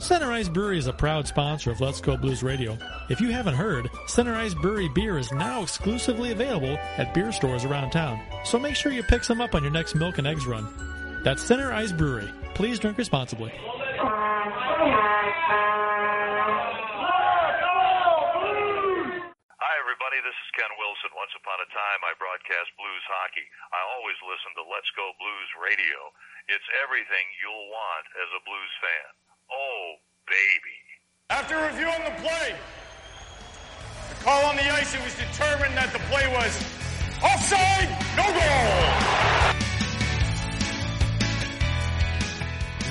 Center Ice Brewery is a proud sponsor of Let's Go Blues Radio. If you haven't heard, Center Ice Brewery beer is now exclusively available at beer stores around town. So make sure you pick some up on your next milk and eggs run. That's Center Ice Brewery. Please drink responsibly. Hi, everybody. This is Ken Wilson. Once upon a time, I broadcast blues hockey. I always listen to Let's Go Blues Radio. It's everything you'll want as a blues fan. Oh, baby. After reviewing the play, the call on the ice, it was determined that the play was offside, no goal.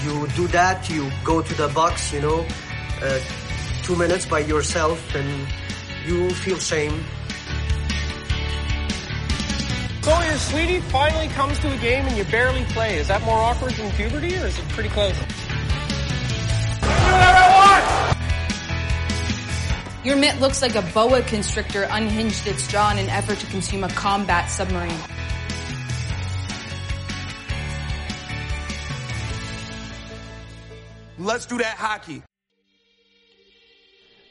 You do that, you go to the box, you know, uh, two minutes by yourself, and you feel shame. So your sweetie finally comes to a game and you barely play. Is that more awkward than puberty or is it pretty close? Your mitt looks like a boa constrictor unhinged its jaw in an effort to consume a combat submarine. Let's do that hockey.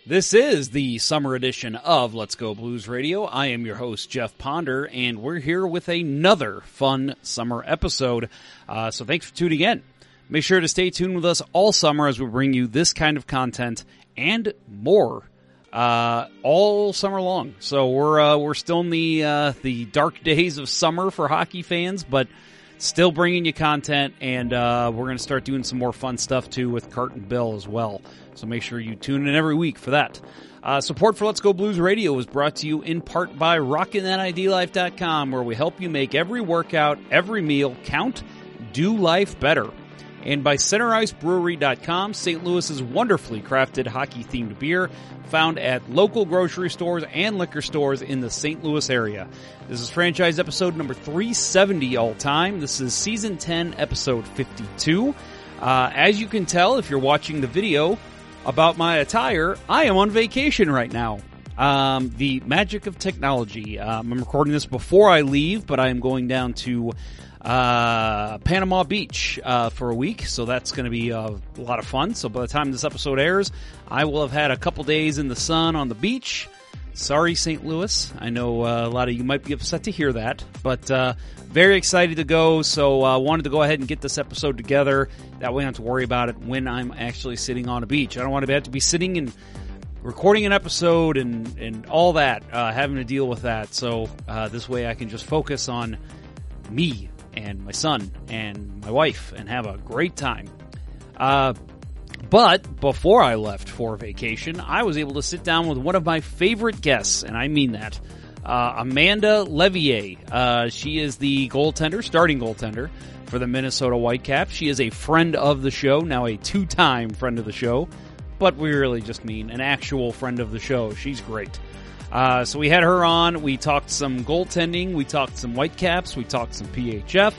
This is the summer edition of Let's Go Blues Radio. I am your host, Jeff Ponder, and we're here with another fun summer episode. Uh, so thanks for tuning in. Make sure to stay tuned with us all summer as we bring you this kind of content and more uh, all summer long. So we're uh, we're still in the uh, the dark days of summer for hockey fans, but still bringing you content, and uh, we're going to start doing some more fun stuff too with Cart and Bill as well. So make sure you tune in every week for that. Uh, support for Let's Go Blues Radio is brought to you in part by RockinThatIDLife.com, where we help you make every workout, every meal count, do life better. And by CenterIceBrewery.com, St. Louis's wonderfully crafted hockey themed beer, found at local grocery stores and liquor stores in the St. Louis area. This is franchise episode number 370 all time. This is season 10, episode 52. Uh, as you can tell, if you're watching the video about my attire, I am on vacation right now. Um, the magic of technology. Um, I'm recording this before I leave, but I am going down to uh, Panama Beach uh, for a week, so that's going to be a lot of fun. So by the time this episode airs, I will have had a couple days in the sun on the beach. Sorry, St. Louis. I know uh, a lot of you might be upset to hear that, but uh, very excited to go. So uh, wanted to go ahead and get this episode together. That way, I don't have to worry about it when I'm actually sitting on a beach. I don't want to have to be sitting and recording an episode and and all that, uh, having to deal with that. So uh, this way, I can just focus on me and my son and my wife and have a great time. Uh, but before I left for vacation, I was able to sit down with one of my favorite guests, and I mean that. Uh, Amanda Leveille. Uh, she is the goaltender, starting goaltender for the Minnesota Whitecaps. She is a friend of the show, now a two time friend of the show, but we really just mean an actual friend of the show. She's great. Uh, so we had her on. We talked some goaltending. We talked some Whitecaps. We talked some PHF.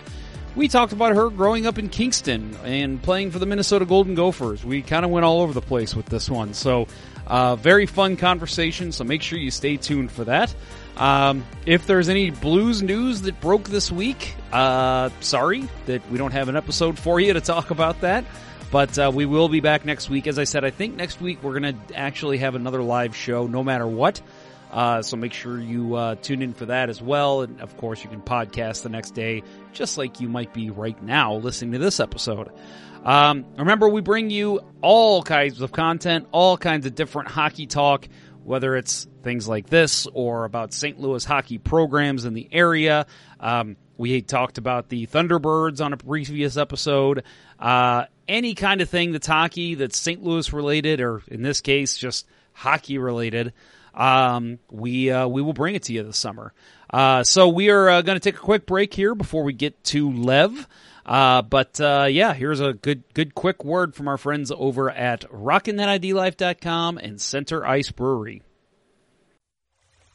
We talked about her growing up in Kingston and playing for the Minnesota Golden Gophers. We kind of went all over the place with this one. So, uh, very fun conversation. So make sure you stay tuned for that. Um, if there's any blues news that broke this week, uh, sorry that we don't have an episode for you to talk about that. But uh, we will be back next week. As I said, I think next week we're going to actually have another live show no matter what. Uh, so make sure you uh, tune in for that as well. And of course, you can podcast the next day, just like you might be right now listening to this episode. Um, remember, we bring you all kinds of content, all kinds of different hockey talk, whether it's things like this or about St. Louis hockey programs in the area. Um, we talked about the Thunderbirds on a previous episode. Uh, any kind of thing that's hockey that's St. Louis related, or in this case, just hockey related um, we uh, we will bring it to you this summer. Uh, so we are uh, going to take a quick break here before we get to Lev. Uh, but uh, yeah, here's a good good quick word from our friends over at RockinThatIDLife.com and Center Ice Brewery.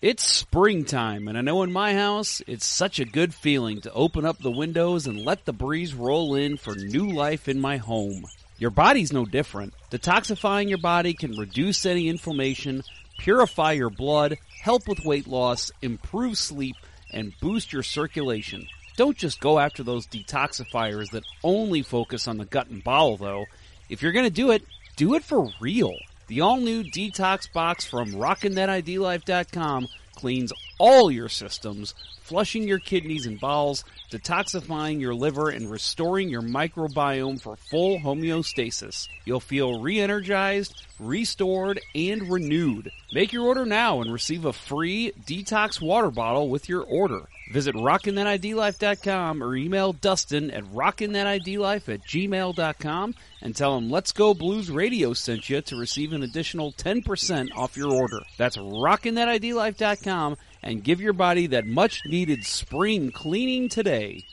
It's springtime, and I know in my house, it's such a good feeling to open up the windows and let the breeze roll in for new life in my home. Your body's no different. Detoxifying your body can reduce any inflammation, purify your blood, help with weight loss, improve sleep, and boost your circulation. Don't just go after those detoxifiers that only focus on the gut and bowel, though. If you're going to do it, do it for real. The all new detox box from RockinThatIDLife.com cleans all your systems, flushing your kidneys and bowels, detoxifying your liver, and restoring your microbiome for full homeostasis. You'll feel re energized, restored, and renewed. Make your order now and receive a free detox water bottle with your order. Visit RockinThatIDLife.com or email Dustin at RockinThatIDLife at gmail.com and tell him Let's Go Blues Radio sent you to receive an additional 10% off your order. That's RockinThatIDLife.com and give your body that much needed spring cleaning today.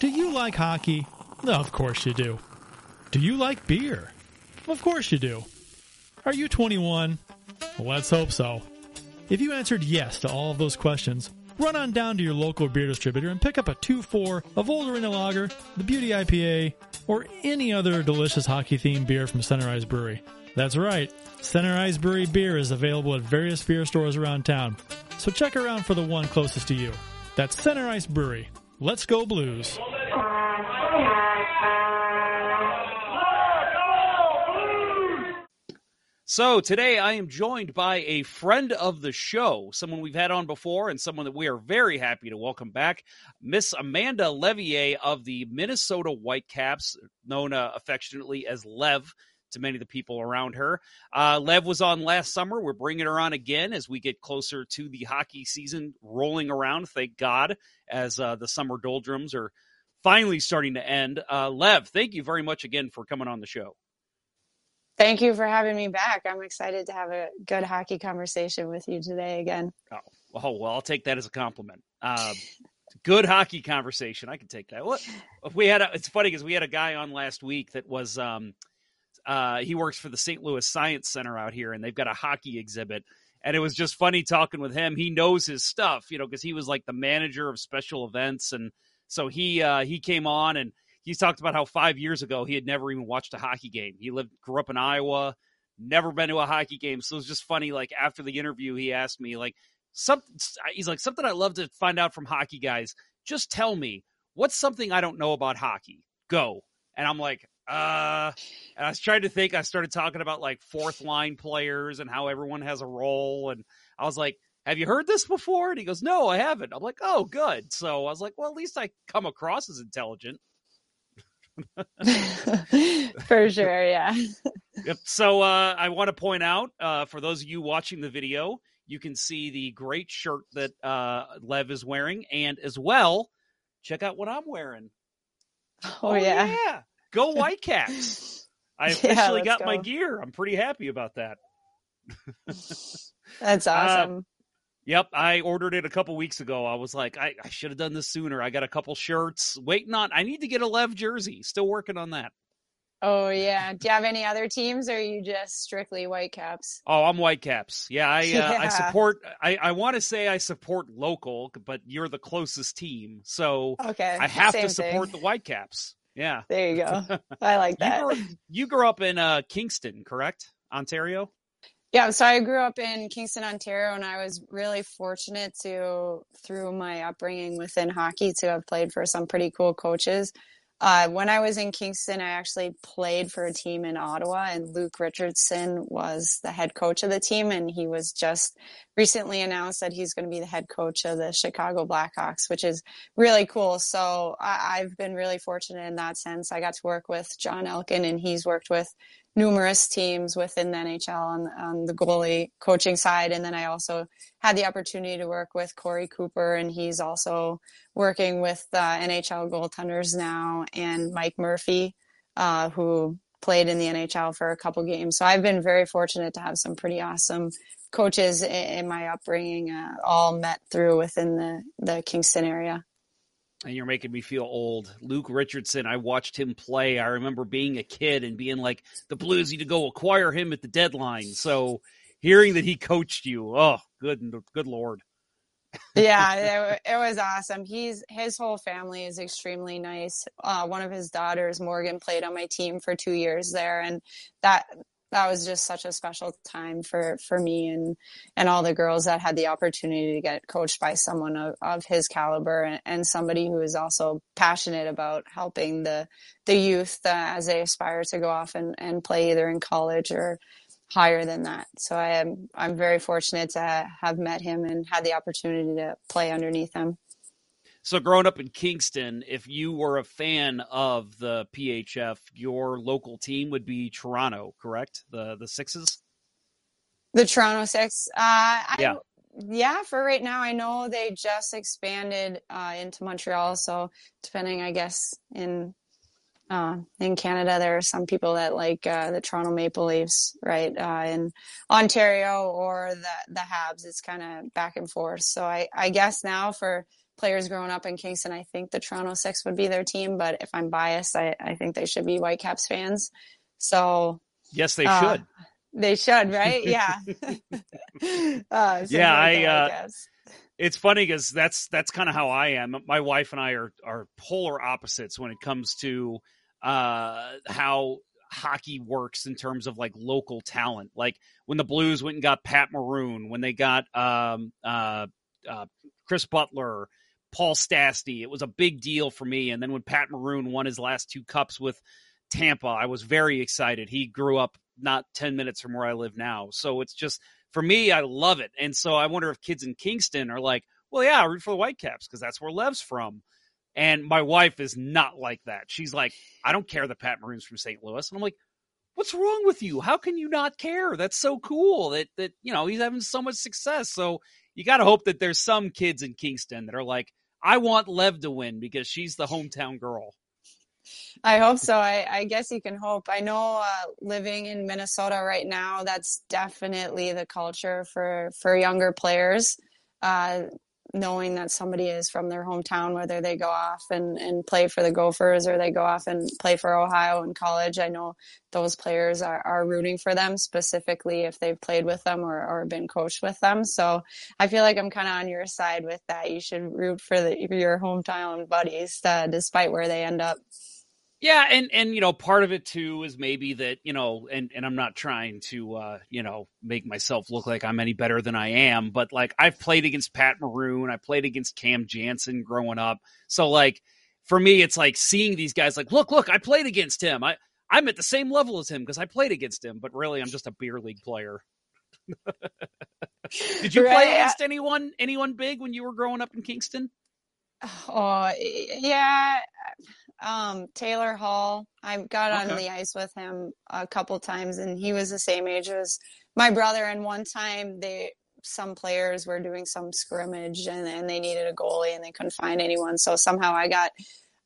Do you like hockey? Of course you do. Do you like beer? Of course you do. Are you 21? Let's hope so. If you answered yes to all of those questions, run on down to your local beer distributor and pick up a 2-4 of Old Arena Lager, the Beauty IPA, or any other delicious hockey-themed beer from Center Ice Brewery. That's right, Center Ice Brewery beer is available at various beer stores around town, so check around for the one closest to you. That's Center Ice Brewery. Let's go Blues. So today I am joined by a friend of the show, someone we've had on before, and someone that we are very happy to welcome back, Miss Amanda Leveille of the Minnesota Whitecaps, known uh, affectionately as Lev to many of the people around her. Uh, Lev was on last summer. We're bringing her on again as we get closer to the hockey season rolling around. Thank God, as uh, the summer doldrums are finally starting to end. Uh, Lev, thank you very much again for coming on the show. Thank you for having me back. I'm excited to have a good hockey conversation with you today again. Oh, oh well, I'll take that as a compliment. Uh, good hockey conversation. I can take that. What we had? A, it's funny because we had a guy on last week that was. Um, uh, he works for the St. Louis Science Center out here, and they've got a hockey exhibit. And it was just funny talking with him. He knows his stuff, you know, because he was like the manager of special events, and so he uh, he came on and he talked about how five years ago he had never even watched a hockey game. He lived, grew up in Iowa, never been to a hockey game. So it was just funny. Like after the interview, he asked me, like, something. He's like, something I love to find out from hockey guys. Just tell me what's something I don't know about hockey. Go. And I'm like, uh, and I was trying to think. I started talking about like fourth line players and how everyone has a role, and I was like, have you heard this before? And he goes, no, I haven't. I'm like, oh, good. So I was like, well, at least I come across as intelligent. for sure, yeah. yep. So uh, I want to point out uh, for those of you watching the video, you can see the great shirt that uh, Lev is wearing, and as well, check out what I'm wearing. Oh, oh yeah. yeah, go Whitecaps! I officially yeah, got go. my gear. I'm pretty happy about that. That's uh, awesome. Yep, I ordered it a couple weeks ago. I was like, I, I should have done this sooner. I got a couple shirts waiting on. I need to get a Lev jersey. Still working on that. Oh yeah. Do you have any other teams, or are you just strictly Whitecaps? Oh, I'm Whitecaps. Yeah, I uh, yeah. I support. I I want to say I support local, but you're the closest team, so okay, I have to support thing. the Whitecaps. Yeah. There you go. I like that. you, grew, you grew up in uh, Kingston, correct? Ontario. Yeah, so I grew up in Kingston, Ontario, and I was really fortunate to, through my upbringing within hockey, to have played for some pretty cool coaches. Uh, when I was in Kingston, I actually played for a team in Ottawa, and Luke Richardson was the head coach of the team, and he was just recently announced that he's going to be the head coach of the Chicago Blackhawks, which is really cool. So I, have been really fortunate in that sense. I got to work with John Elkin, and he's worked with numerous teams within the NHL on, on, the goalie coaching side. And then I also had the opportunity to work with Corey Cooper, and he's also working with the NHL goaltenders now, and Mike Murphy, uh, who played in the NHL for a couple games. So I've been very fortunate to have some pretty awesome coaches in, in my upbringing, uh, all met through within the, the Kingston area. And you're making me feel old. Luke Richardson, I watched him play. I remember being a kid and being like, the Blues need to go acquire him at the deadline. So hearing that he coached you, oh, good, good lord. yeah, it, it, was awesome. He's his whole family is extremely nice. Uh, one of his daughters, Morgan, played on my team for two years there, and that that was just such a special time for for me and and all the girls that had the opportunity to get coached by someone of, of his caliber and, and somebody who is also passionate about helping the the youth uh, as they aspire to go off and, and play either in college or higher than that. So I am I'm very fortunate to have met him and had the opportunity to play underneath him. So, growing up in Kingston, if you were a fan of the PHF, your local team would be Toronto, correct? The the Sixes. The Toronto Six. Uh, yeah. I, yeah, for right now, I know they just expanded uh, into Montreal. So, depending, I guess, in uh, in Canada, there are some people that like uh, the Toronto Maple Leafs, right? Uh, in Ontario or the the Habs, it's kind of back and forth. So I, I guess now for players growing up in Kingston, I think the Toronto Six would be their team. But if I'm biased, I, I think they should be Whitecaps fans. So yes, they uh, should. They should, right? Yeah. uh, yeah, I. Uh, it's funny because that's that's kind of how I am. My wife and I are are polar opposites when it comes to uh, how hockey works in terms of like local talent. Like when the Blues went and got Pat Maroon, when they got um, uh, uh, Chris Butler, Paul Stastny. It was a big deal for me. And then when Pat Maroon won his last two cups with Tampa, I was very excited. He grew up not 10 minutes from where I live now. So it's just, for me, I love it. And so I wonder if kids in Kingston are like, well, yeah, I root for the Whitecaps because that's where Lev's from. And my wife is not like that. She's like, I don't care that Pat Maroon's from St. Louis. And I'm like, what's wrong with you? How can you not care? That's so cool that, that, you know, he's having so much success. So you got to hope that there's some kids in Kingston that are like, I want Lev to win because she's the hometown girl. I hope so. I, I guess you can hope. I know uh, living in Minnesota right now, that's definitely the culture for for younger players. Uh, knowing that somebody is from their hometown, whether they go off and, and play for the Gophers or they go off and play for Ohio in college. I know those players are, are rooting for them specifically if they've played with them or, or been coached with them. So I feel like I'm kind of on your side with that. You should root for, the, for your hometown buddies uh, despite where they end up. Yeah, and and you know, part of it too is maybe that you know, and and I'm not trying to uh, you know make myself look like I'm any better than I am, but like I've played against Pat Maroon, I played against Cam Janssen growing up, so like for me, it's like seeing these guys like, look, look, I played against him. I I'm at the same level as him because I played against him, but really I'm just a beer league player. Did you right. play against anyone anyone big when you were growing up in Kingston? Oh yeah, um, Taylor Hall. I got okay. on the ice with him a couple times, and he was the same age as my brother. And one time, they some players were doing some scrimmage, and, and they needed a goalie, and they couldn't find anyone. So somehow I got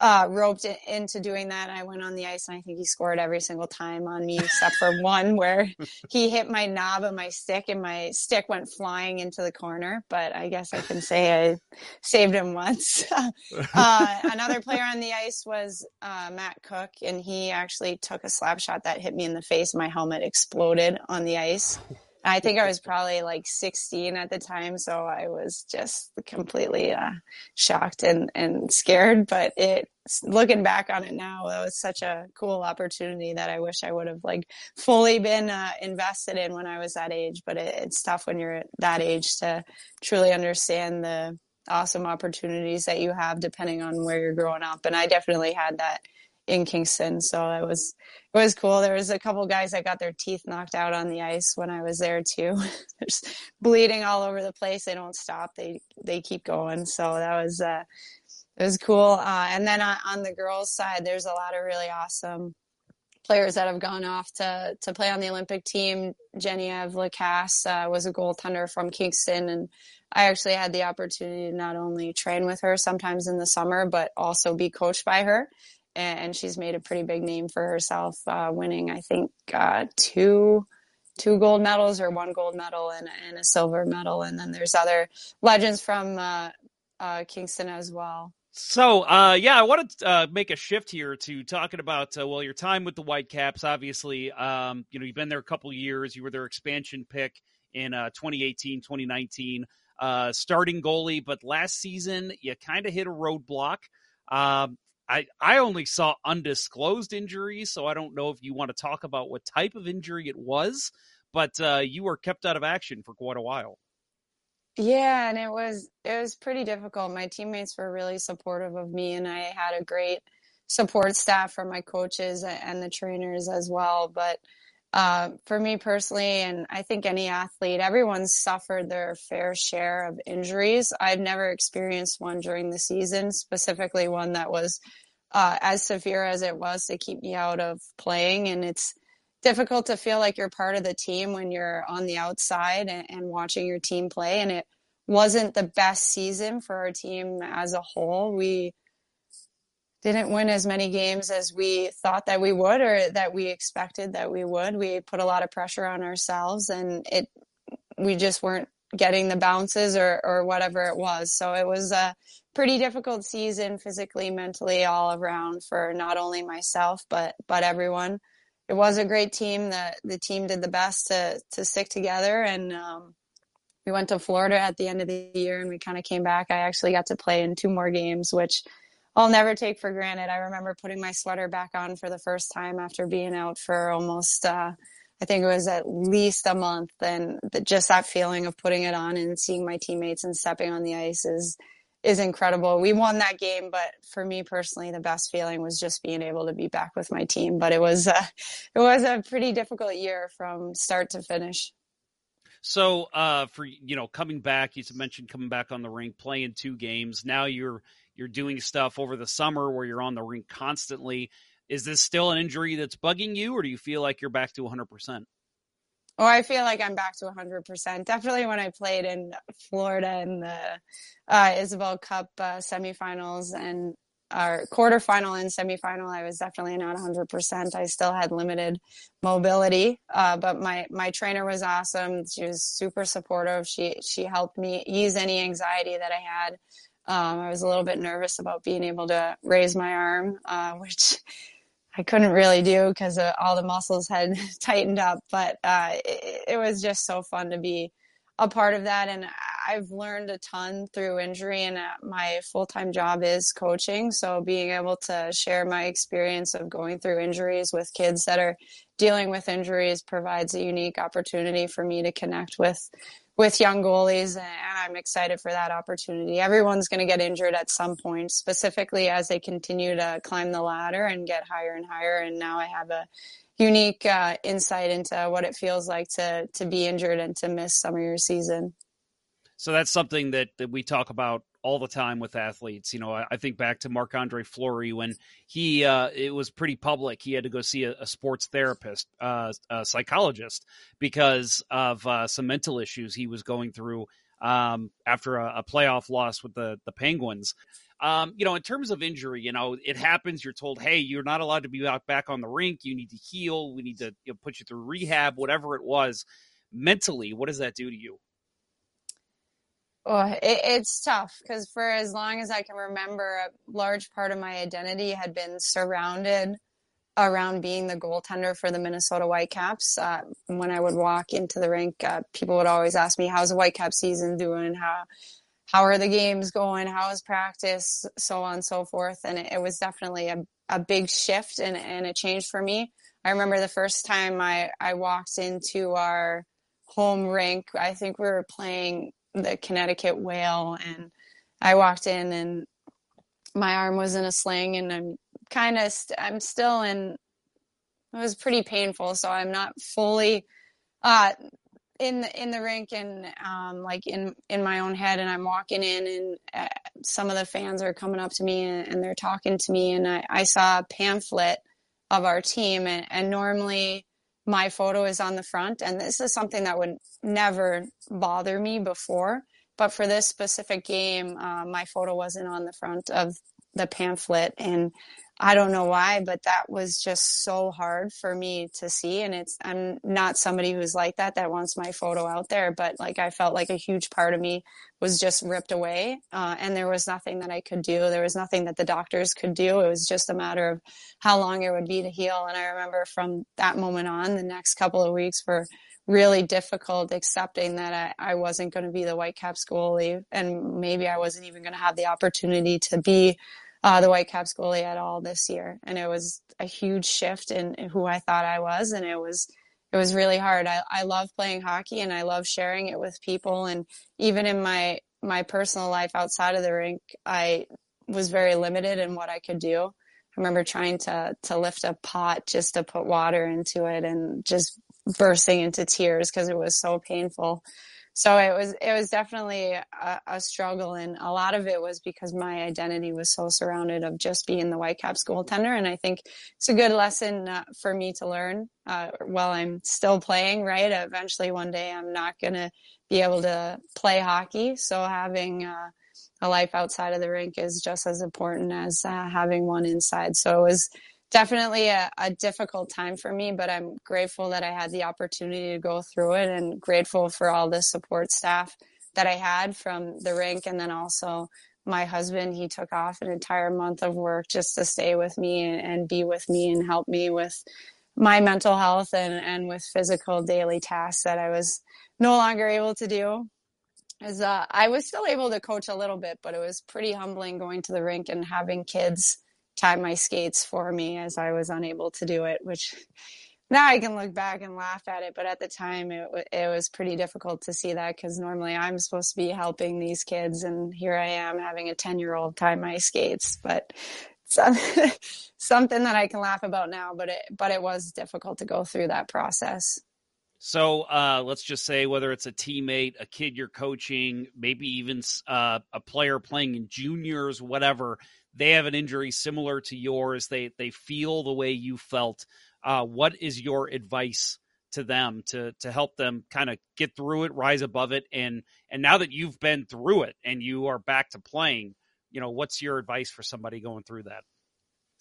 uh, roped into doing that. I went on the ice and I think he scored every single time on me except for one where he hit my knob of my stick and my stick went flying into the corner. But I guess I can say I saved him once. uh, another player on the ice was uh, Matt Cooke, and he actually took a slap shot that hit me in the face. My helmet exploded on the ice. I think I was probably like 16 at the time, so I was just completely uh, shocked and, and scared. But it, looking back on it now, it was such a cool opportunity that I wish I would have like fully been uh, invested in when I was that age. But it, it's tough when you're that age to truly understand the awesome opportunities that you have depending on where you're growing up. And I definitely had that in Kingston. So it was it was cool. There was a couple guys that got their teeth knocked out on the ice when I was there too. There's bleeding all over the place. They don't stop. They they keep going. So that was uh, it was cool. Uh, and then on, on the girls' side, there's a lot of really awesome players that have gone off to to play on the Olympic team. Genevieve Lacasse uh, was a goaltender from Kingston, and I actually had the opportunity to not only train with her sometimes in the summer, but also be coached by her and she's made a pretty big name for herself, uh, winning I think uh, two two gold medals or one gold medal and, and, a silver medal. And then there's other legends from uh, uh Kingston as well. So, uh, yeah, I want to uh, make a shift here to talking about uh, well your time with the Whitecaps. Obviously, um, you know you've been there a couple years. You were their expansion pick in uh, 2018, 2019, uh, starting goalie. But last season, you kind of hit a roadblock. Um, I I only saw undisclosed injuries, so I don't know if you want to talk about what type of injury it was. But uh, you were kept out of action for quite a while. Yeah, and it was it was pretty difficult. My teammates were really supportive of me, and I had a great support staff from my coaches and the trainers as well. But uh, for me personally, and I think any athlete, everyone's suffered their fair share of injuries. I've never experienced one during the season, specifically one that was uh, as severe as it was to keep me out of playing. And it's difficult to feel like you're part of the team when you're on the outside and, and watching your team play. And it wasn't the best season for our team as a whole. We didn't win as many games as we thought that we would or that we expected that we would. We put a lot of pressure on ourselves and it we just weren't getting the bounces or or whatever it was. So it was a pretty difficult season physically, mentally all around for not only myself but but everyone it was a great team. The the team did the best to to stick together, and um, we went to Florida at the end of the year, and we kind of came back. I actually got to play in two more games, which I'll never take for granted. I remember putting my sweater back on for the first time after being out for almost. Uh, I think it was at least a month, and the, just that feeling of putting it on and seeing my teammates and stepping on the ice is is incredible. We won that game, but for me personally, the best feeling was just being able to be back with my team. But it was it was a pretty difficult year from start to finish. So, uh, for you know, coming back, you mentioned coming back on the rink, playing two games. Now you're you're doing stuff over the summer where you're on the rink constantly. Is this still an injury that's bugging you, or do you feel like you're back to 100 percent? Oh, I feel like I'm back to 100%. Definitely when I played in Florida in the uh, Isobel Cup uh, semifinals and our quarterfinal and semifinal, I was definitely not 100%. I still had limited mobility, uh, but my my trainer was awesome. She was super supportive. She she helped me ease any anxiety that I had. Um, I was a little bit nervous about being able to raise my arm, uh, which I couldn't really do because uh, all the muscles had tightened up. But uh, it, it, was just so fun to be a part of that. And I've learned a ton through injury, and uh, my full time job is coaching. So being able to share my experience of going through injuries with kids that are dealing with injuries provides a unique opportunity for me to connect with with young goalies, and I'm excited for that opportunity. Everyone's going to get injured at some point, specifically as they continue to climb the ladder and get higher and higher. And now I have a unique uh, insight into what it feels like to to be injured and to miss some of your season. So that's something that, that we talk about all the time with athletes. You know, I, I think back to Marc Andre Fleury when he uh, it was pretty public. He had to go see a, a sports therapist, uh, a psychologist, because of uh, some mental issues he was going through um, after a, a, playoff loss with the the Penguins. Um, you know, in terms of injury, you know, it happens. You're told, hey, you're not allowed to be out back on the rink. You need to heal. We need to you know, put you through rehab, whatever it was. Mentally, what does that do to you? Oh, it, it's tough because for as long as I can remember, a large part of my identity had been surrounded around being the goaltender for the Minnesota Whitecaps. Uh, when I would walk into the rink, uh, people would always ask me, "How's the Whitecap season doing? How how are the games going? How is practice? So on and so forth." And it, it was definitely a, a big shift and, and a change for me. I remember the first time I, I walked into our home rink. I think we were playing the Connecticut Whale, and I walked in and my arm was in a sling, and I'm kind of st- I'm still in. It was pretty painful, so I'm not fully uh, in the in the rink and um, like in in my own head, and I'm walking in, and uh, some of the fans are coming up to me and, and they're talking to me, and I, I saw a pamphlet of our team, and, and normally my photo is on the front. And this is something that would never bother me before. But for this specific game, uh, my photo wasn't on the front of the pamphlet and I don't know why, but that was just so hard for me to see. And it's, I'm not somebody who's like that, that wants my photo out there, but like I felt like a huge part of me was just ripped away. Uh, and there was nothing that I could do. There was nothing that the doctors could do. It was just a matter of how long it would be to heal. And I remember from that moment on, the next couple of weeks were really difficult accepting that I, I wasn't going to be the white Whitecaps goalie and maybe I wasn't even going to have the opportunity to be uh, the Whitecaps goalie at all this year. And it was a huge shift in who I thought I was. And it was, it was really hard. I, I love playing hockey and I love sharing it with people. And even in my, my personal life outside of the rink, I was very limited in what I could do. I remember trying to, to lift a pot just to put water into it and just bursting into tears because it was so painful so it was it was definitely a, a, struggle and a lot of it was because my identity was so surrounded of just being the whitecaps goaltender and i think it's a good lesson uh, for me to learn uh, while i'm still playing right? Eventually one day i'm not going to be able to play hockey so having uh, a life outside of the rink is just as important as uh, having one inside. So it was definitely a, a, difficult time for me, but I'm grateful that I had the opportunity to go through it and grateful for all the support staff that I had from the rink. And then also my husband, he took off an entire month of work just to stay with me and, and be with me and help me with my mental health and, and with physical daily tasks that I was no longer able to do. As uh, I was still able to coach a little bit, but it was pretty humbling going to the rink and having kids tie my skates for me as I was unable to do it, which now I can look back and laugh at it, but at the time it, it was pretty difficult to see that because normally I'm supposed to be helping these kids, and here I am having a 10 year old tie my skates. But something that I can laugh about now, but it but it was difficult to go through that process. So uh, let's just say whether it's a teammate, a kid you're coaching, maybe even uh, a player playing in juniors, whatever they have an injury similar to yours. They they feel the way you felt. Uh, what is your advice to them to to help them kind of get through it, rise above it, and and now that you've been through it and you are back to playing, you know, what's your advice for somebody going through that?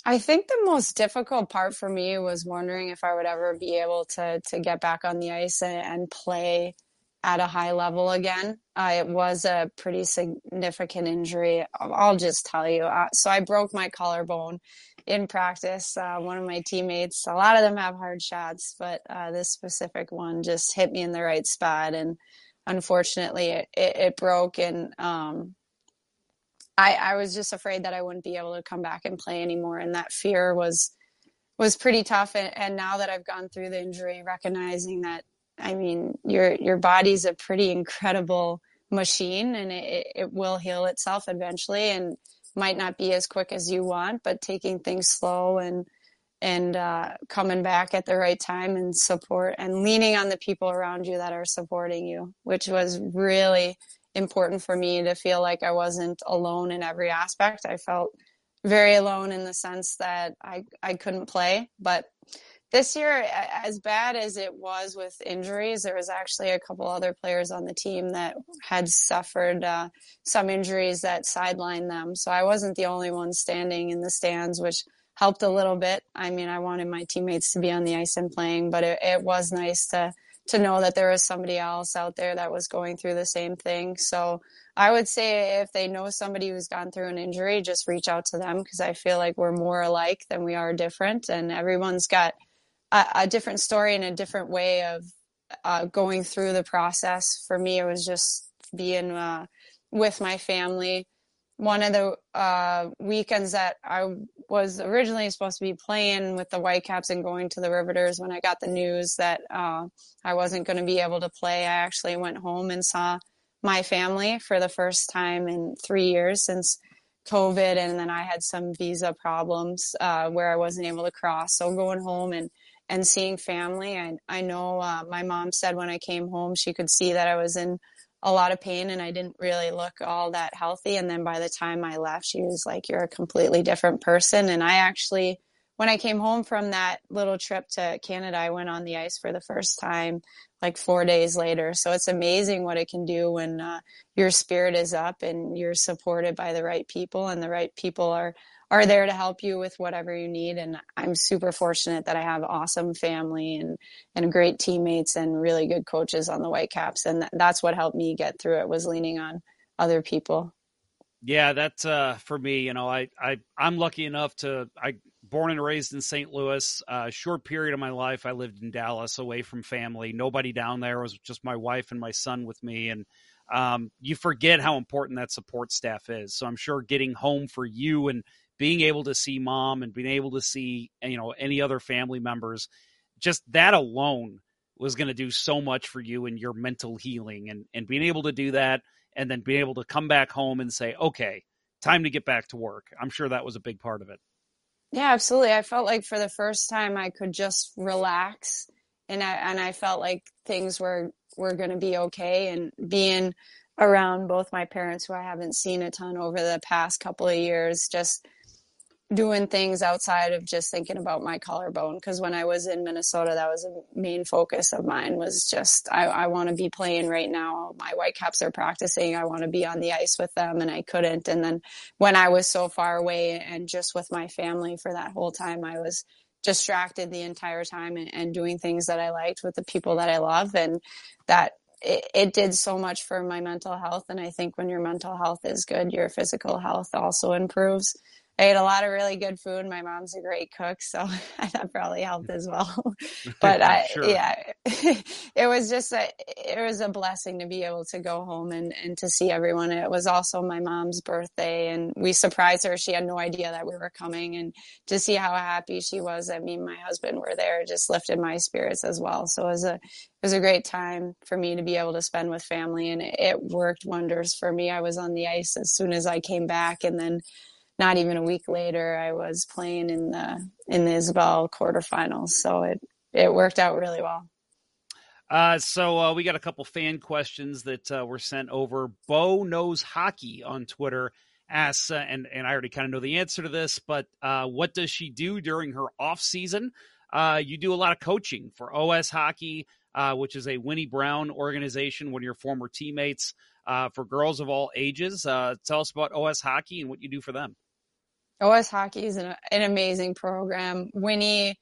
I think the most difficult part for me was wondering if I would ever be able to to get back on the ice and, and play at a high level again. Uh, it was a pretty significant injury. I'll just tell you. Uh, so I broke my collarbone in practice. Uh, one of my teammates, a lot of them have hard shots, but uh, this specific one just hit me in the right spot. And unfortunately, it, it, it broke. And um, I, I was just afraid that I wouldn't be able to come back and play anymore. And that fear was was pretty tough and, and now that i've gone through the injury recognizing that I mean, your your body's a pretty incredible machine, and it, it will heal itself eventually, and might not be as quick as you want, but taking things slow and and uh, coming back at the right time and support and leaning on the people around you that are supporting you, which was really important for me to feel like I wasn't alone in every aspect. I felt very alone in the sense that I I couldn't play, but this year, as bad as it was with injuries, there was actually a couple other players on the team that had suffered uh, some injuries that sidelined them. So I wasn't the only one standing in the stands, which helped a little bit. I mean, I wanted my teammates to be on the ice and playing, but it, it was nice to to know that there was somebody else out there that was going through the same thing. So I would say if they know somebody who's gone through an injury, just reach out to them because I feel like we're more alike than we are different, and everyone's got a, a different story and a different way of uh, going through the process. For me, it was just being uh, with my family. One of the uh, weekends that I was originally supposed to be playing with the Whitecaps and going to the Riveters, when I got the news that uh, I wasn't going to be able to play, I actually went home and saw my family for the first time in three years since COVID, and then I had some visa problems uh, where I wasn't able to cross. So going home and and seeing family. I, I know uh, my mom said when I came home, she could see that I was in a lot of pain and I didn't really look all that healthy. And then by the time I left, she was like, You're a completely different person. And I actually when I came home from that little trip to Canada, I went on the ice for the first time like four days later. So it's amazing what it can do when uh, your spirit is up and you're supported by the right people and the right people are are there to help you with whatever you need. And I'm super fortunate that I have awesome family and, and great teammates and really good coaches on the Whitecaps. And that's what helped me get through it was leaning on other people. Yeah, that's uh, for me. You know, I I I'm lucky enough to I born and raised in St. Louis. A uh, short period of my life, I lived in Dallas, away from family. Nobody down there it was just my wife and my son with me, and um, you forget how important that support staff is. So I'm sure getting home for you and being able to see mom and being able to see you know any other family members, just that alone was going to do so much for you and your mental healing, and and being able to do that and then being able to come back home and say, okay, time to get back to work. I'm sure that was a big part of it. Yeah, absolutely. I felt like for the first time I could just relax and I and I felt like things were were going to be okay and being around both my parents who I haven't seen a ton over the past couple of years just doing things outside of just thinking about my collarbone because when i was in minnesota that was a main focus of mine was just i, I want to be playing right now. My whitecaps are practicing. I want to be on the ice with them and i couldn't. And then when i was so far away and just with my family for that whole time i was distracted the entire time and, and doing things that i liked with the people that i love. And that it, it, did so much for my mental health. And i think when your mental health is good your physical health also improves I ate a lot of really good food. My mom's a great cook, so that probably helped as well. but I, sure. yeah, it was just a, it was a blessing to be able to go home and, and to see everyone. It was also my mom's birthday and we surprised her. She had no idea that we were coming and to see how happy she was that me and my husband were there just lifted my spirits as well. So it was a, it was a great time for me to be able to spend with family and it, it worked wonders for me. I was on the ice as soon as I came back and then not even a week later, I was playing in the in the Isobel quarterfinals. So it it worked out really well. Uh, so uh, we got a couple fan questions that uh, were sent over. Bo knows hockey on Twitter asks, uh, and and I already kind of know the answer to this, but uh, what does she do during her off season? Uh, you do a lot of coaching for OS Hockey, which is a Winny Brown organization, one of your former teammates. for girls of all ages, tell us about OS Hockey and what you do for them. OS Hockey is an, an amazing program. Winny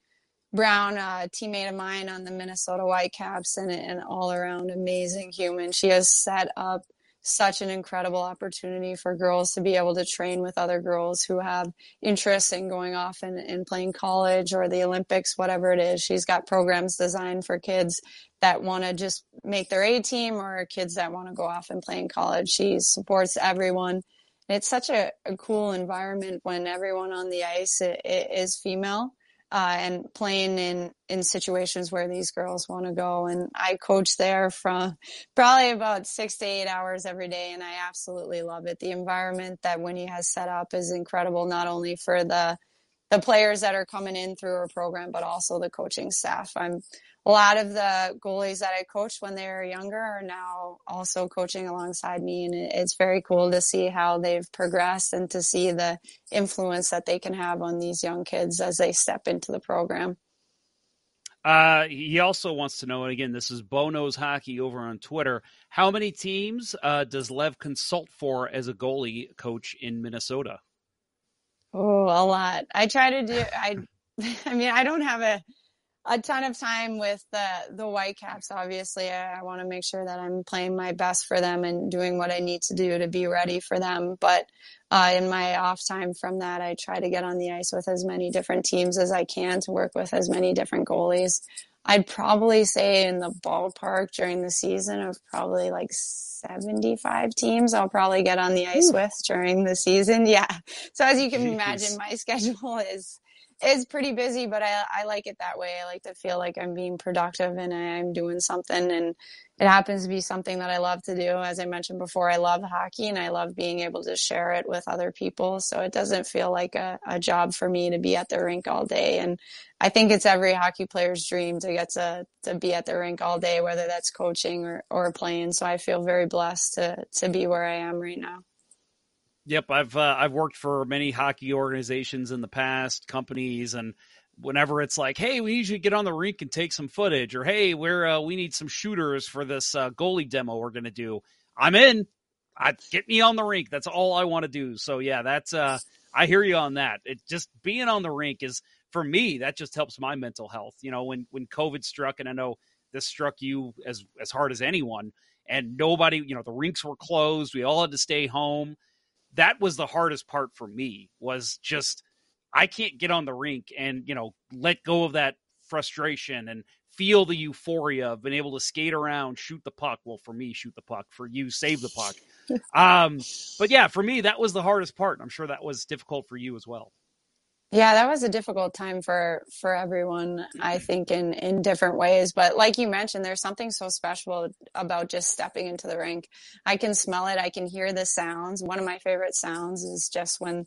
Brown, a teammate of mine on the Minnesota Whitecaps, and an all around amazing human. She has set up such an incredible opportunity for girls to be able to train with other girls who have interest in going off and, and playing college or the Olympics, whatever it is. She's got programs designed for kids that want to just make their A team or kids that want to go off and play in college. She supports everyone it's such a, a, cool environment when everyone on the ice is female uh, and playing in, in situations where these girls want to go. And I coach there from probably about six to eight hours every day, and I absolutely love it. The environment that Winny has set up is incredible, not only for the the players that are coming in through our program, but also the coaching staff. I'm a lot of the goalies that I coached when they were younger are now also coaching alongside me. And it's very cool to see how they've progressed and to see the influence that they can have on these young kids as they step into the program. Uh, he also wants to know, and again, this is Bo Knows Hockey over on Twitter. How many teams uh, does Lev consult for as a goalie coach in Minnesota? Oh, a lot. I try to do. I, I mean, I don't have a a ton of time with the the Whitecaps. Obviously, I, I want to make sure that I'm playing my best for them and doing what I need to do to be ready for them. But uh, in my off time from that, I try to get on the ice with as many different teams as I can to work with as many different goalies. I'd probably say in the ballpark during the season of probably like 75 teams I'll probably get on the ice Ooh. with during the season. Yeah. So as you can Jeez. imagine, my schedule is is pretty busy, but I, I like it that way. I like to feel like I'm being productive and I'm doing something and it happens to be something that I love to do. As I mentioned before, I love hockey and I love being able to share it with other people. So it doesn't feel like a, a job for me to be at the rink all day. And I think it's every hockey player's dream to get to, to be at the rink all day, whether that's coaching or, or playing. So I feel very blessed to, to be where I am right now. Yep, I've uh, I've worked for many hockey organizations in the past, companies, and whenever it's like, "Hey, we need you to get on the rink and take some footage," or "Hey, we're uh, we need some shooters for this uh, goalie demo we're to do," I'm in. I get me on the rink. That's all I want to do. So yeah, that's uh, I hear you on that. It just being on the rink is for me that just helps my mental health. You know, when when COVID struck, and I know this struck you as as hard as anyone, and nobody, you know, the rinks were closed. We all had to stay home that was the hardest part for me was just I can't get on the rink and you know let go of that frustration and feel the euphoria of being able to skate around, shoot the puck. Well, for me, shoot the puck. For you, save the puck. um, but yeah, for me, that was the hardest part. I'm sure that was difficult for you as well. Yeah, that was a difficult time for for everyone, I think in in different ways, but like you mentioned there's something so special about just stepping into the rink. I can smell it, I can hear the sounds. One of my favorite sounds is just when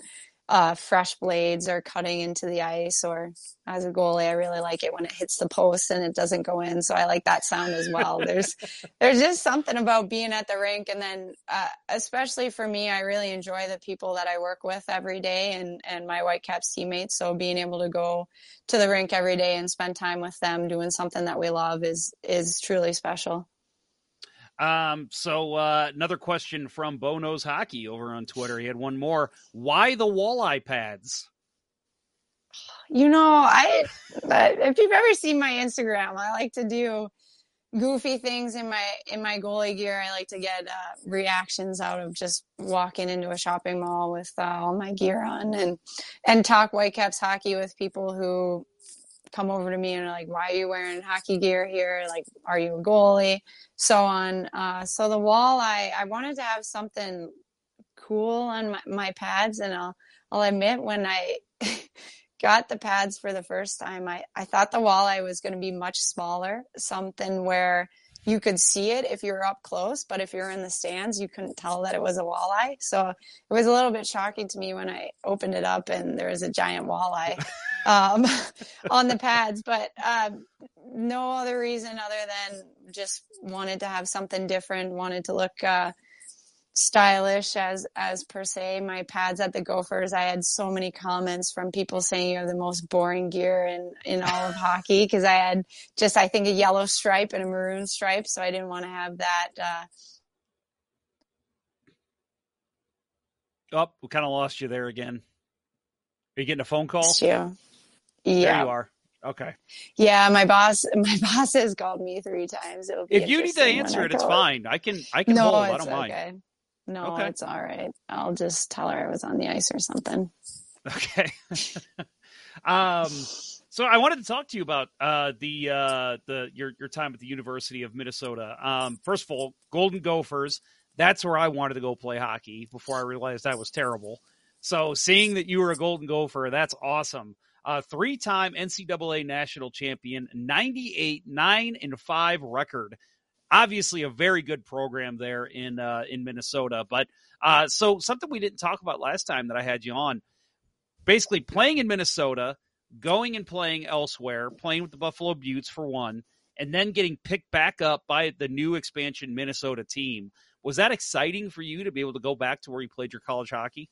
uh, fresh blades are cutting into the ice or as a goalie i really like it when it hits the post and it doesn't go in. So i like that sound as well. There's there's just something about being at the rink. And then uh, especially for me i really enjoy the people that i work with every day and and my whitecaps teammates. So being able to go to the rink every day and spend time with them doing something that we love is is truly special um, so uh, another question from Bo Knows Hockey over on Twitter. He had one more. Why the walleye pads? You know, I if you've ever seen my Instagram, I like to do goofy things in my in my goalie gear. I like to get uh, reactions out of just walking into a shopping mall with uh, all my gear on and and talk Whitecaps hockey with people who come over to me and like, why are you wearing hockey gear here? Like, are you a goalie? So on. Uh, so the wall, I, I wanted to have something cool on my, my pads. And I'll, I'll admit when I got the pads for the first time, I, I thought the walleye was going to be much smaller, something where you could see it if you're up close, but if you're in the stands, you couldn't tell that it was a walleye. So it was a little bit shocking to me when I opened it up and there was a giant walleye um, on the pads. But um, no other reason other than just wanted to have something different, wanted to look uh, stylish as as per se. My pads at the Gophers, I had so many comments from people saying you have the most boring gear in in all of hockey because I had just I think a yellow stripe and a maroon stripe, so I didn't want to have that. Uh, Oh, we kind of lost you there again. Are you getting a phone call? Yeah. Yeah. There you are. Okay. Yeah, my boss, my boss has called me three times. if you need to answer it, it's fine. I can, I can no, hold. I don't okay. mind. No, okay. it's all right. I'll just tell her I was on the ice or something. Okay. um, so I wanted to talk to you about uh, the uh, the your your time at the University of Minnesota. Um, first of all, Golden Gophers. That's where I wanted to go play hockey before I realized that was terrible. So seeing that you were a Golden Gopher, that's awesome. Uh, three-time NCAA national champion, 98 9 and 5 record obviously a very good program there in uh, in Minnesota. But uh, so something we didn't talk about last time that I had you on, basically playing in Minnesota, going and playing elsewhere, playing with the Buffalo Beauts for one, and then getting picked back up by the new expansion Minnesota team. Was that exciting for you to be able to go back to where you played your college hockey?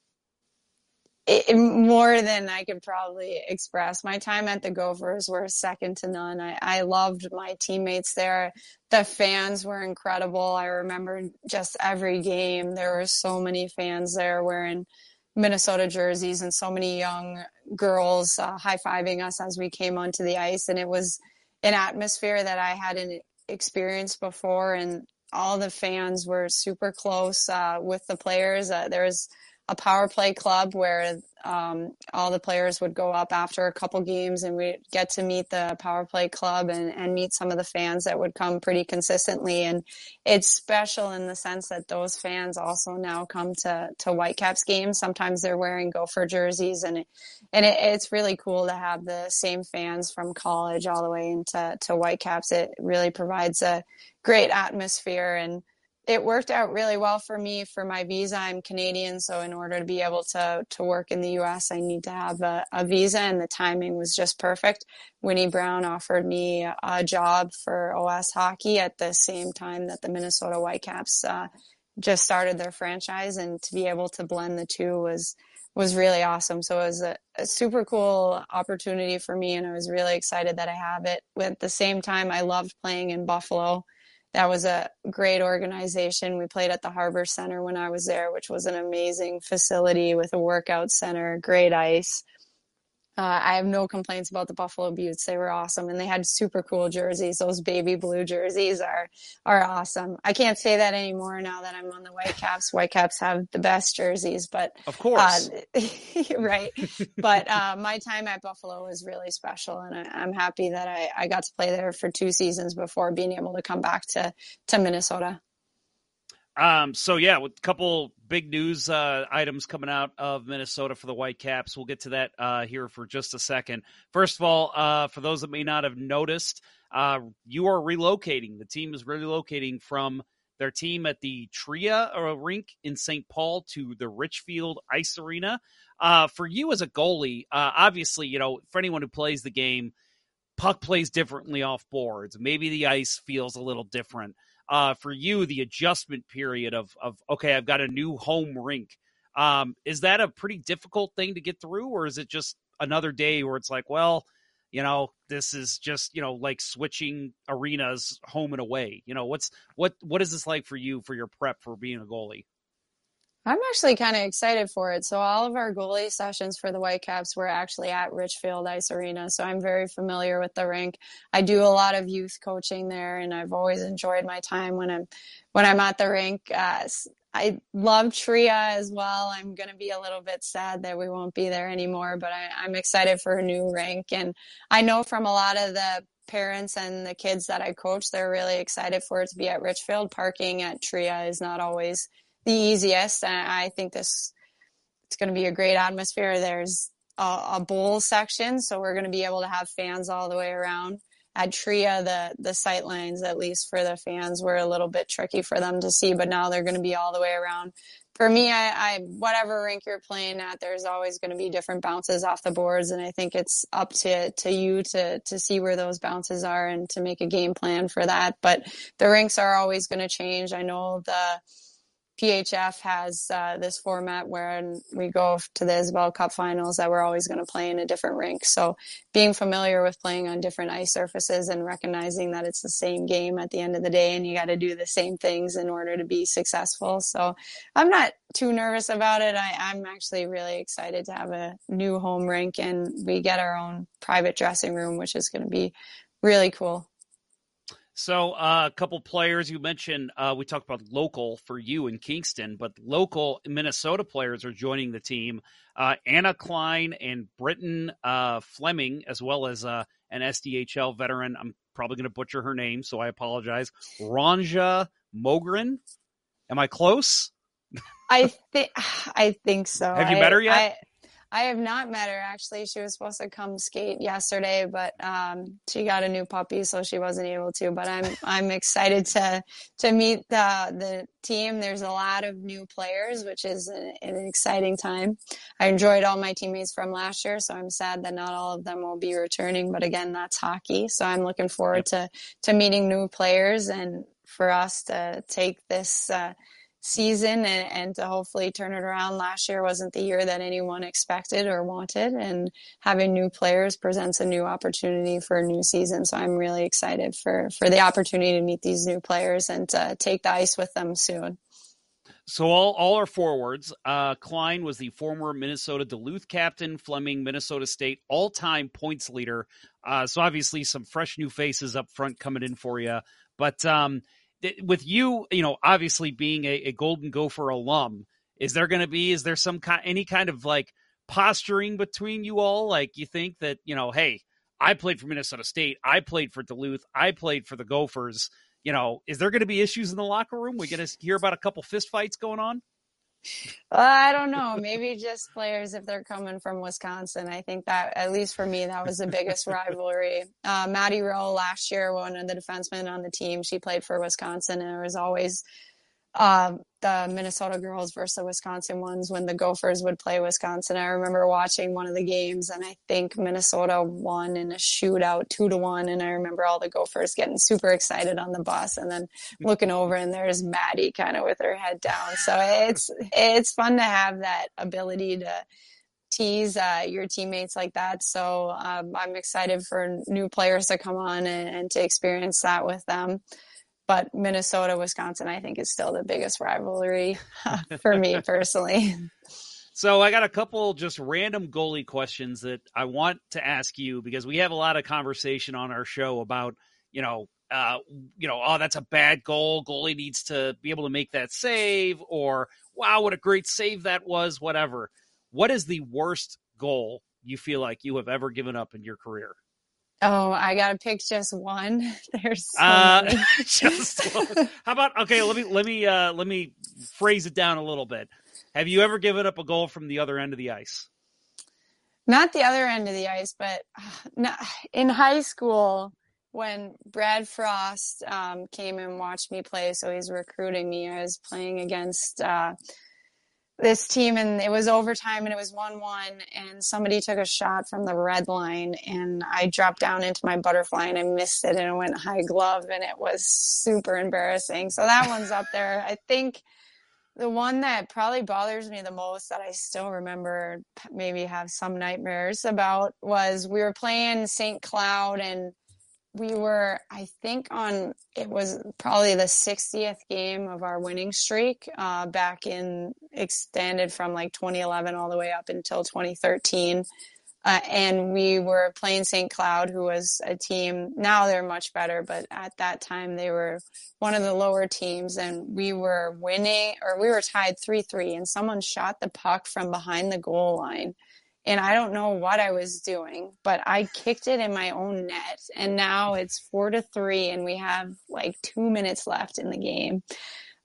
It, more than I could probably express. My time at the Gophers were second to none. I, I loved my teammates there. The fans were incredible. I remember just every game. There were so many fans there wearing Minnesota jerseys and so many young girls uh, high fiving us as we came onto the ice. And it was an atmosphere that I hadn't experienced before. And all the fans were super close uh, with the players. Uh, there was a power play club where um, all the players would go up after a couple games and we get to meet the power play club and, and meet some of the fans that would come pretty consistently. And it's special in the sense that those fans also now come to to whitecaps games. Sometimes they're wearing gopher jerseys and it, and it, it's really cool to have the same fans from college all the way into to whitecaps. It really provides a great atmosphere and it worked out really well for me for my visa. I'm Canadian, so in order to be able to to work in the US, I need to have a, a visa, and the timing was just perfect. Winny Brown offered me a job for OS hockey at the same time that the Minnesota Whitecaps uh, just started their franchise, and to be able to blend the two was was really awesome. So it was a, a, super cool opportunity for me, and I was really excited that I have it. At the same time, I loved playing in Buffalo. That was a great organization. We played at the Harbor Center when I was there, which was an amazing facility with a workout center, great ice. Uh, I have no complaints about the Buffalo Beauts. They were awesome, and they had super cool jerseys. Those baby blue jerseys are are awesome. I can't say that anymore now that I'm on the Whitecaps. Whitecaps have the best jerseys, but of course, uh, right. but uh, my time at Buffalo was really special, and I, am happy that I, I got to play there for two seasons before being able to come back to to Minnesota. Um, so yeah, with a couple big news uh, items coming out of Minnesota for the Whitecaps. We'll get to that uh, here for just a second. First of all, uh, for those that may not have noticed, uh, you are relocating. The team is relocating from their team at the Tria uh, rink in St. Paul to the Richfield Ice Arena. Uh, for you as a goalie, obviously, you know, for anyone who plays the game, puck plays differently off boards. Maybe the ice feels a little different uh, for you the adjustment period of of okay, I've got a new home rink. Um, is that a pretty difficult thing to get through, or is it just another day where it's like, well, you know, this is just you know like switching arenas home and away. You know, what's what what is this like for you for your prep for being a goalie? I'm actually kind of excited for it. So all of our goalie sessions for the Whitecaps were actually at Richfield Ice Arena. So I'm very familiar with the rink. I do a lot of youth coaching there, and I've always enjoyed my time when I'm when I'm at the rink. Uh, I love Tria as well. I'm going to be a little bit sad that we won't be there anymore, but I, I'm excited for a new rink. And I know from a lot of the parents and the kids that I coach, they're really excited for it to be at Richfield. Parking at Tria is not always the easiest. And I think this it's going to be a great atmosphere. There's a, a bowl section, so we're going to be able to have fans all the way around. At Tria, the the sight lines, at least for the fans, were a little bit tricky for them to see, but now they're going to be all the way around. For me, I, I whatever rink you're playing at, there's always going to be different bounces off the boards, and I think it's up to to you to to see where those bounces are and to make a game plan for that. But the rinks are always going to change. I know the PHF has uh, this format where we go to the Isobel Cup finals that we're always going to play in a different rink. So being familiar with playing on different ice surfaces and recognizing that it's the same game at the end of the day and you got to do the same things in order to be successful. So I'm not too nervous about it. I, I'm actually really excited to have a new home rink and we get our own private dressing room, which is going to be really cool. So, uh, a couple players you mentioned, uh, we talked about local for you in Kingston, but local Minnesota players are joining the team. Uh, Anna Klein and Brittyn uh, Fleming, as well as uh, an SDHL veteran. I'm probably going to butcher her name, so I apologize. Ronja Mogren. Am I close? I think I think so. Have you met her yet? I, I have not met her actually. She was supposed to come skate yesterday, but um, she got a new puppy, so she wasn't able to. But I'm I'm excited to to meet the the team. There's a lot of new players, which is an, an exciting time. I enjoyed all my teammates from last year, so I'm sad that not all of them will be returning. But again, that's hockey, so I'm looking forward to to meeting new players and for us to take this. Uh, season and, and to hopefully turn it around. Last year wasn't the year that anyone expected or wanted, and having new players presents a new opportunity for a new season. So I'm really excited for for the opportunity to meet these new players and to take the ice with them soon. So all all our forwards. Uh, Klein was the former Minnesota Duluth captain, Fleming Minnesota State all time points leader. Uh, so obviously some fresh new faces up front coming in for you. But um, with you, you know, obviously being a, a Golden Gopher alum, is there going to be is there some kind any kind of like posturing between you all? Like you think that you know, hey, I played for Minnesota State, I played for Duluth, I played for the Gophers. You know, is there going to be issues in the locker room? We going to hear about a couple fist fights going on? I don't know. Maybe just players if they're coming from Wisconsin. I think that, at least for me, that was the biggest rivalry. Uh, Maddie Rowe last year, one of the defensemen on the team, she played for Wisconsin, and it was always um, the Minnesota girls versus the Wisconsin ones when the Gophers would play Wisconsin. I remember watching one of the games, and I think Minnesota won in a shootout, two to one. And I remember all the Gophers getting super excited on the bus, and then looking over, and there's Maddie kind of with her head down. So it's it's fun to have that ability to tease uh, your teammates like that. So um, I'm excited for new players to come on and, and to experience that with them but Minnesota, Wisconsin, I think is still the biggest rivalry for me personally. So I got a couple just random goalie questions that I want to ask you because we have a lot of conversation on our show about, you know, uh, you know, oh, that's a bad goal. Goalie needs to be able to make that save, or wow, what a great save that was. Whatever. What is the worst goal you feel like you have ever given up in your career? Oh, I gotta pick just one. There's so uh, just one. How about okay? Let me let me uh, let me phrase it down a little bit. Have you ever given up a goal from the other end of the ice? Not the other end of the ice, but in high school when Brad Frost um, came and watched me play, so he's recruiting me. I was playing against. Uh, this team and it was overtime and it was 1-1 and somebody took a shot from the red line and I dropped down into my butterfly and I missed it and it went high glove and it was super embarrassing. So that one's up there. I think the one that probably bothers me the most that I still remember maybe have some nightmares about was we were playing St. Cloud and we were, I think, on it was probably the 60th game of our winning streak uh, back in extended from like 2011 all the way up until 2013. Uh, and we were playing St. Cloud, who was a team. Now they're much better, but at that time they were one of the lower teams, and we were winning, or we were tied 3 3, and someone shot the puck from behind the goal line and I don't know what I was doing, but I kicked it in my own net. And now it's four to three, and we have like two minutes left in the game.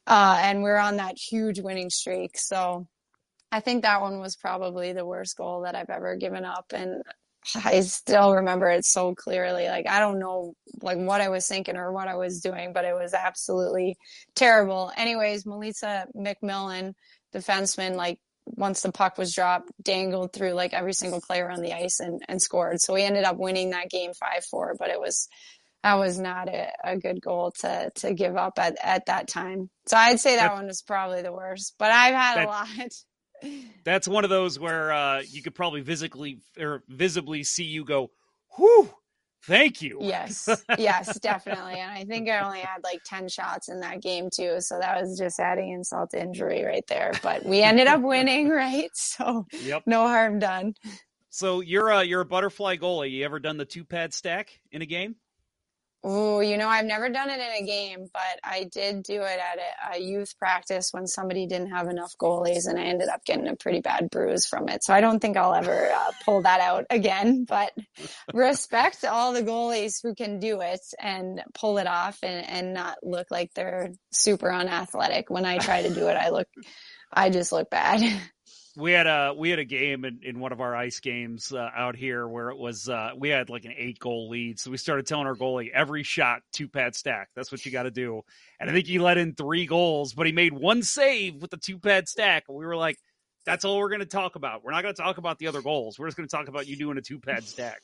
Uh, and we're on that huge winning streak. So I think that one was probably the worst goal that I've ever given up. And I still remember it so clearly. Like I don't know like what I was thinking or what I was doing, but it was absolutely terrible. Anyways, Milica McMillen, defenseman, like once the puck was dropped, dangled through like every single player on the ice and, and scored. So we ended up winning that game five four, but it was that was not a, a good goal to to give up at, at that time. So I'd say that, that one was probably the worst. But I've had that, a lot. That's one of those where uh, you could probably visibly or visibly see you go, whew, Thank you. Yes, yes, definitely. And I think I only had like 10 shots in that game too. So that was just adding insult to injury right there. But we ended up winning, right? So yep. no harm done. So you're a, you're a butterfly goalie. You ever done the two pad stack in a game? Oh, you know, I've never done it in a game, but I did do it at a, a, youth practice when somebody didn't have enough goalies, and I ended up getting a pretty bad bruise from it. So I don't think I'll ever uh, pull that out again. But respect all the goalies who can do it and pull it off and, and not look like they're super unathletic. When I try to do it, I look, I just look bad. we had a we had a game in, in one of our ice games uh, out here where it was uh, we had like an eight goal lead. So we started telling our goalie every shot two pad stack. That's what you got to do. And i think he let in three goals but he made one save with the two pad stack. And we were like that's all we're going to talk about. We're not going to talk about the other goals. We're just going to talk about you doing a two pad stack.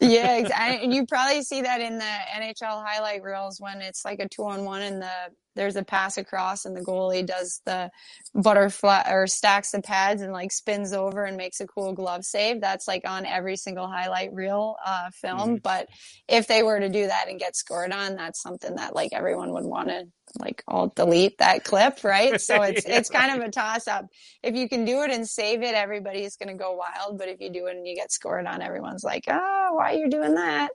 Yeah, exactly. and you probably see that in the NHL highlight reels when it's like a two on one and the there's a pass across and the goalie does the butterfly or stacks the pads and like spins over and makes a cool glove save. That's like on every single highlight reel uh, film. Mm-hmm. But if they were to do that and get scored on, that's something that like everyone would want to like all delete that clip, right? So it's yeah, it's kind right. of a toss up. If you can do it and save it, everybody's going to go wild. But if you do it and you get scored on, everyone's like, oh, why are you doing that?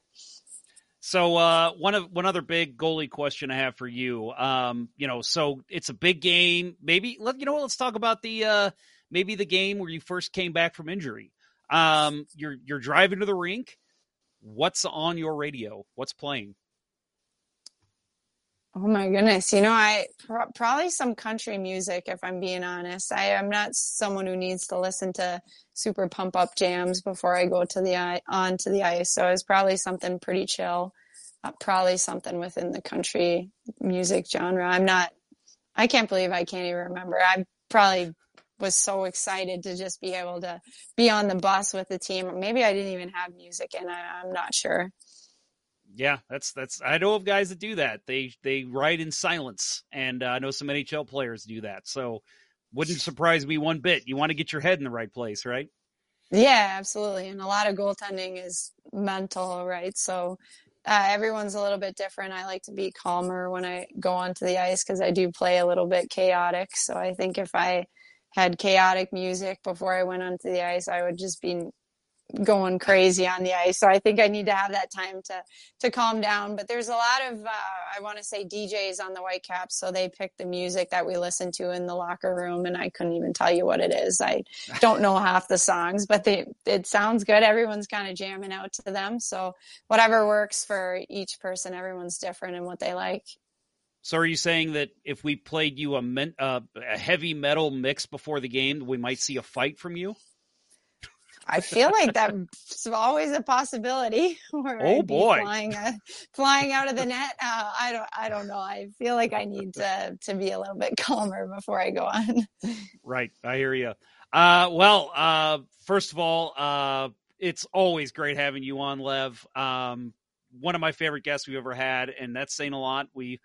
So uh, one of one other big goalie question I have for you. Um, you know, so it's a big game. Maybe let you know. What. Let's talk about the uh, maybe the game where you first came back from injury. Um, you're you're driving to the rink. What's on your radio? What's playing? Oh my goodness. You know, I pr- probably some country music if I'm being honest. I am not someone who needs to listen to super pump up jams before I go to the on to the ice. So it's probably something pretty chill. Uh, probably something within the country music genre. I'm not I can't believe I can't even remember. I probably was so excited to just be able to be on the bus with the team. Maybe I didn't even have music and I'm not sure. Yeah, that's that's. I know of guys that do that. They they write in silence, and uh, I know some NHL players do that. So, wouldn't surprise me one bit. You want to get your head in the right place, right? Yeah, absolutely. And a lot of goaltending is mental, right? So uh, everyone's a little bit different. I like to be calmer when I go onto the ice because I do play a little bit chaotic. So I think if I had chaotic music before I went onto the ice, I would just be going crazy on the ice. So I think I need to have that time to to calm down. But there's a lot of uh, I want to say DJs on the Whitecaps, so they pick the music that we listen to in the locker room, and I couldn't even tell you what it is. I don't know half the songs, but they it sounds good. Everyone's kind of jamming out to them. So whatever works for each person, everyone's different in what they like. So are you saying that if we played you a, men, uh, a heavy metal mix before the game, we might see a fight from you? I feel like that's always a possibility. Oh boy, flying, uh, flying out of the net. Uh, I don't, I don't know. I feel like I need to to be a little bit calmer before I go on. right, I hear you. Uh, well, uh, first of all, uh, it's always great having you on, Lev. Um, one of my favorite guests we've ever had, and that's saying a lot. We,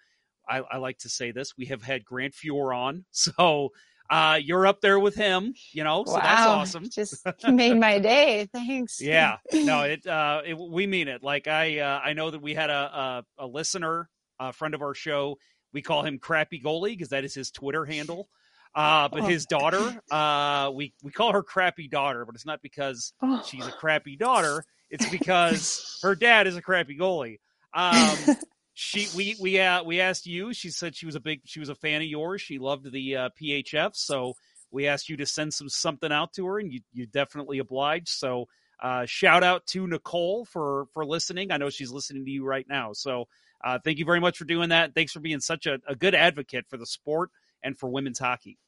I, I like to say this. We have had Grant Fuhr on, so uh, you're up there with him, you know, so wow, that's awesome. Just made my day. Thanks. yeah, no, it, uh, it, we mean it. Like I, uh, I know that we had a, a, a listener, a friend of our show. We call him Crappy Goalie because that is his Twitter handle. Uh, but oh. his daughter, uh, we we call her Crappy Daughter, but it's not because oh. she's a crappy daughter. It's because her dad is a crappy goalie. Um, she we we uh, we asked you. She said she was a big she was a fan of yours. She loved the uh, PHF, so we asked you to send some something out to her, and you you definitely obliged. So uh, shout out to Nicole for for listening. I know she's listening to you right now. So uh, thank you very much for doing that. Thanks for being such a, a good advocate for the sport and for women's hockey.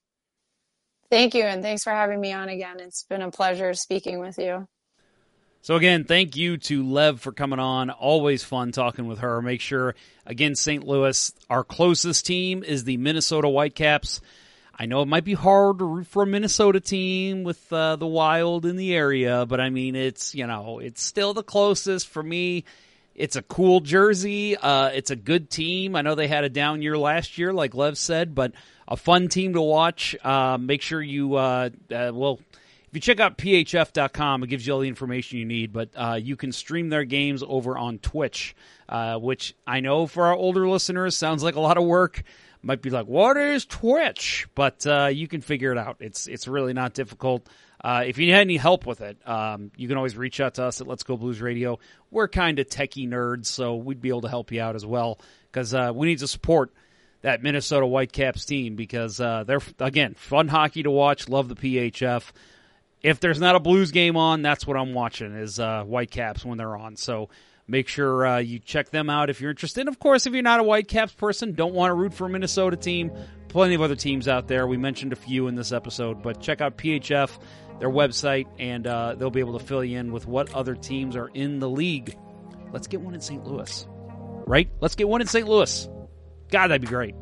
Thank you, and thanks for having me on again. It's been a pleasure speaking with you. So again, thank you to Lev for coming on. Always fun talking with her. Make sure again, St. Louis, our closest team is the Minnesota Whitecaps. I know it might be hard to root for a Minnesota team with uh, the Wild in the area, but I mean, it's you know, it's still the closest for me. It's a cool jersey. Uh, it's a good team. I know they had a down year last year, like Lev said, but a fun team to watch. Uh, make sure you, uh, uh well, if you check out phf.com, it gives you all the information you need, but uh, you can stream their games over on Twitch, uh, which I know for our older listeners sounds like a lot of work. Might be like, what is Twitch? But uh, you can figure it out. It's it's really not difficult. Uh, if you need any help with it, um, you can always reach out to us at Let's Go Blues Radio. We're kind of techie nerds, so we'd be able to help you out as well because uh, we need to support that Minnesota Whitecaps team because uh, they're again fun hockey to watch. Love the PHF if there's not a Blues game on, that's what I'm watching is uh, Whitecaps when they're on. So make sure uh, you check them out if you're interested. Of course, if you're not a Whitecaps person, don't want to root for a Minnesota team, plenty of other teams out there. We mentioned a few in this episode, but check out PHF, their website, and uh, they'll be able to fill you in with what other teams are in the league. Let's get one in St. Louis, right? Let's get one in St. Louis. God, that'd be great.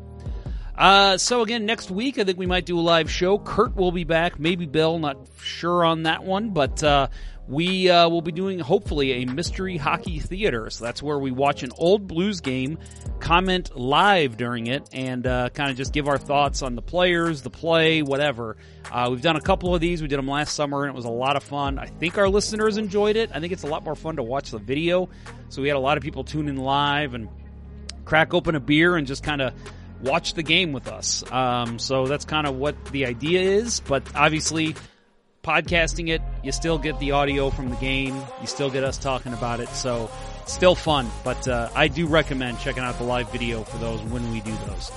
Uh, so again, next week I think we might do a live show. Kurt will be back, maybe Bill, not sure on that one, but uh, we uh, will be doing hopefully a mystery hockey theater. So that's where we watch an old Blues game, comment live during it, and uh, kind of just give our thoughts on the players, the play, whatever. Uh, we've done a couple of these. We did them last summer, and it was a lot of fun. I think our listeners enjoyed it. I think it's a lot more fun to watch the video. So we had a lot of people tune in live and crack open a beer and just kind of watch the game with us. Um, so that's kind of what the idea is. But obviously, podcasting it, you still get the audio from the game. You still get us talking about it. So still fun. But uh, I do recommend checking out the live video for those when we do those.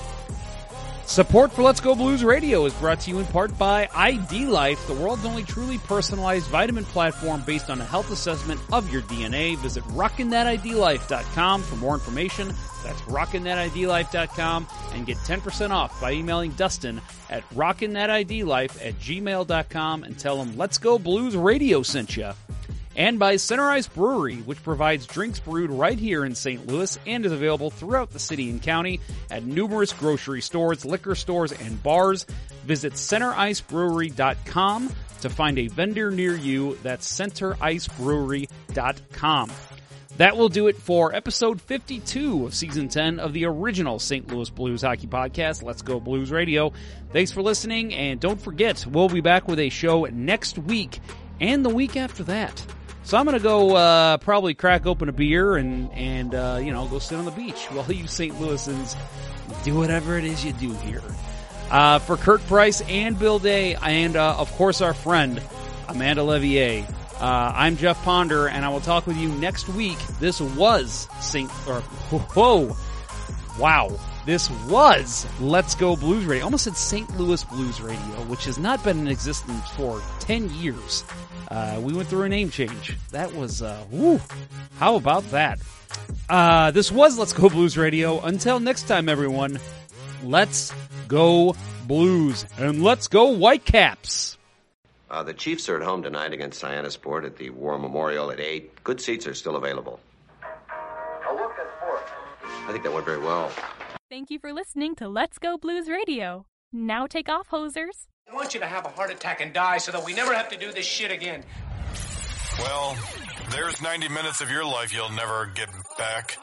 Support for Let's Go Blues Radio is brought to you in part by ID Life, the world's only truly personalized vitamin platform based on a health assessment of your DNA. Visit rockinthatidlife.com for more information. That's rockinthatidlife.com and get 10% off by emailing Dustin at rockinthatidlife at gmail.com and tell him Let's Go Blues Radio sent you. And by Center Ice Brewery, which provides drinks brewed right here in St. Louis and is available throughout the city and county at numerous grocery stores, liquor stores, and bars. Visit centericebrewery.com to find a vendor near you. That's centericebrewery.com. That will do it for episode 52 of season 10 of the original St. Louis Blues Hockey Podcast, Let's Go Blues Radio. Thanks for listening, and don't forget, we'll be back with a show next week and the week after that. So I'm gonna go uh, probably crack open a beer and and uh, you know go sit on the beach while you St. Louisans do whatever it is you do here. Uh, for Kurt Price and Bill Day, and uh, of course our friend Amanda Leveille. Uh, I'm Jeff Ponder, and I will talk with you next week. This was St. or whoa, wow, this was Let's Go Blues Radio. Almost said St. Louis Blues Radio, which has not been in existence for ten years. Uh, we went through a name change. That was, uh, woo, how about that? Uh, this was Let's Go Blues Radio. Until next time, everyone, let's go Blues and let's go Whitecaps. Uh, the Chiefs are at home tonight against Sport at the War Memorial at 8. Good seats are still available. A look at sports. I think that went very well. Thank you for listening to Let's Go Blues Radio. Now take off, hosers. I want you to have a heart attack and die so that we never have to do this shit again. Well, there's 90 minutes of your life you'll never get back.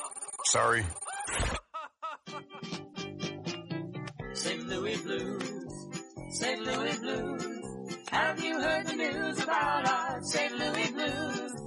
Sorry. St. Louis Blues, St. Louis Blues. Have you heard the news about our St. Louis Blues?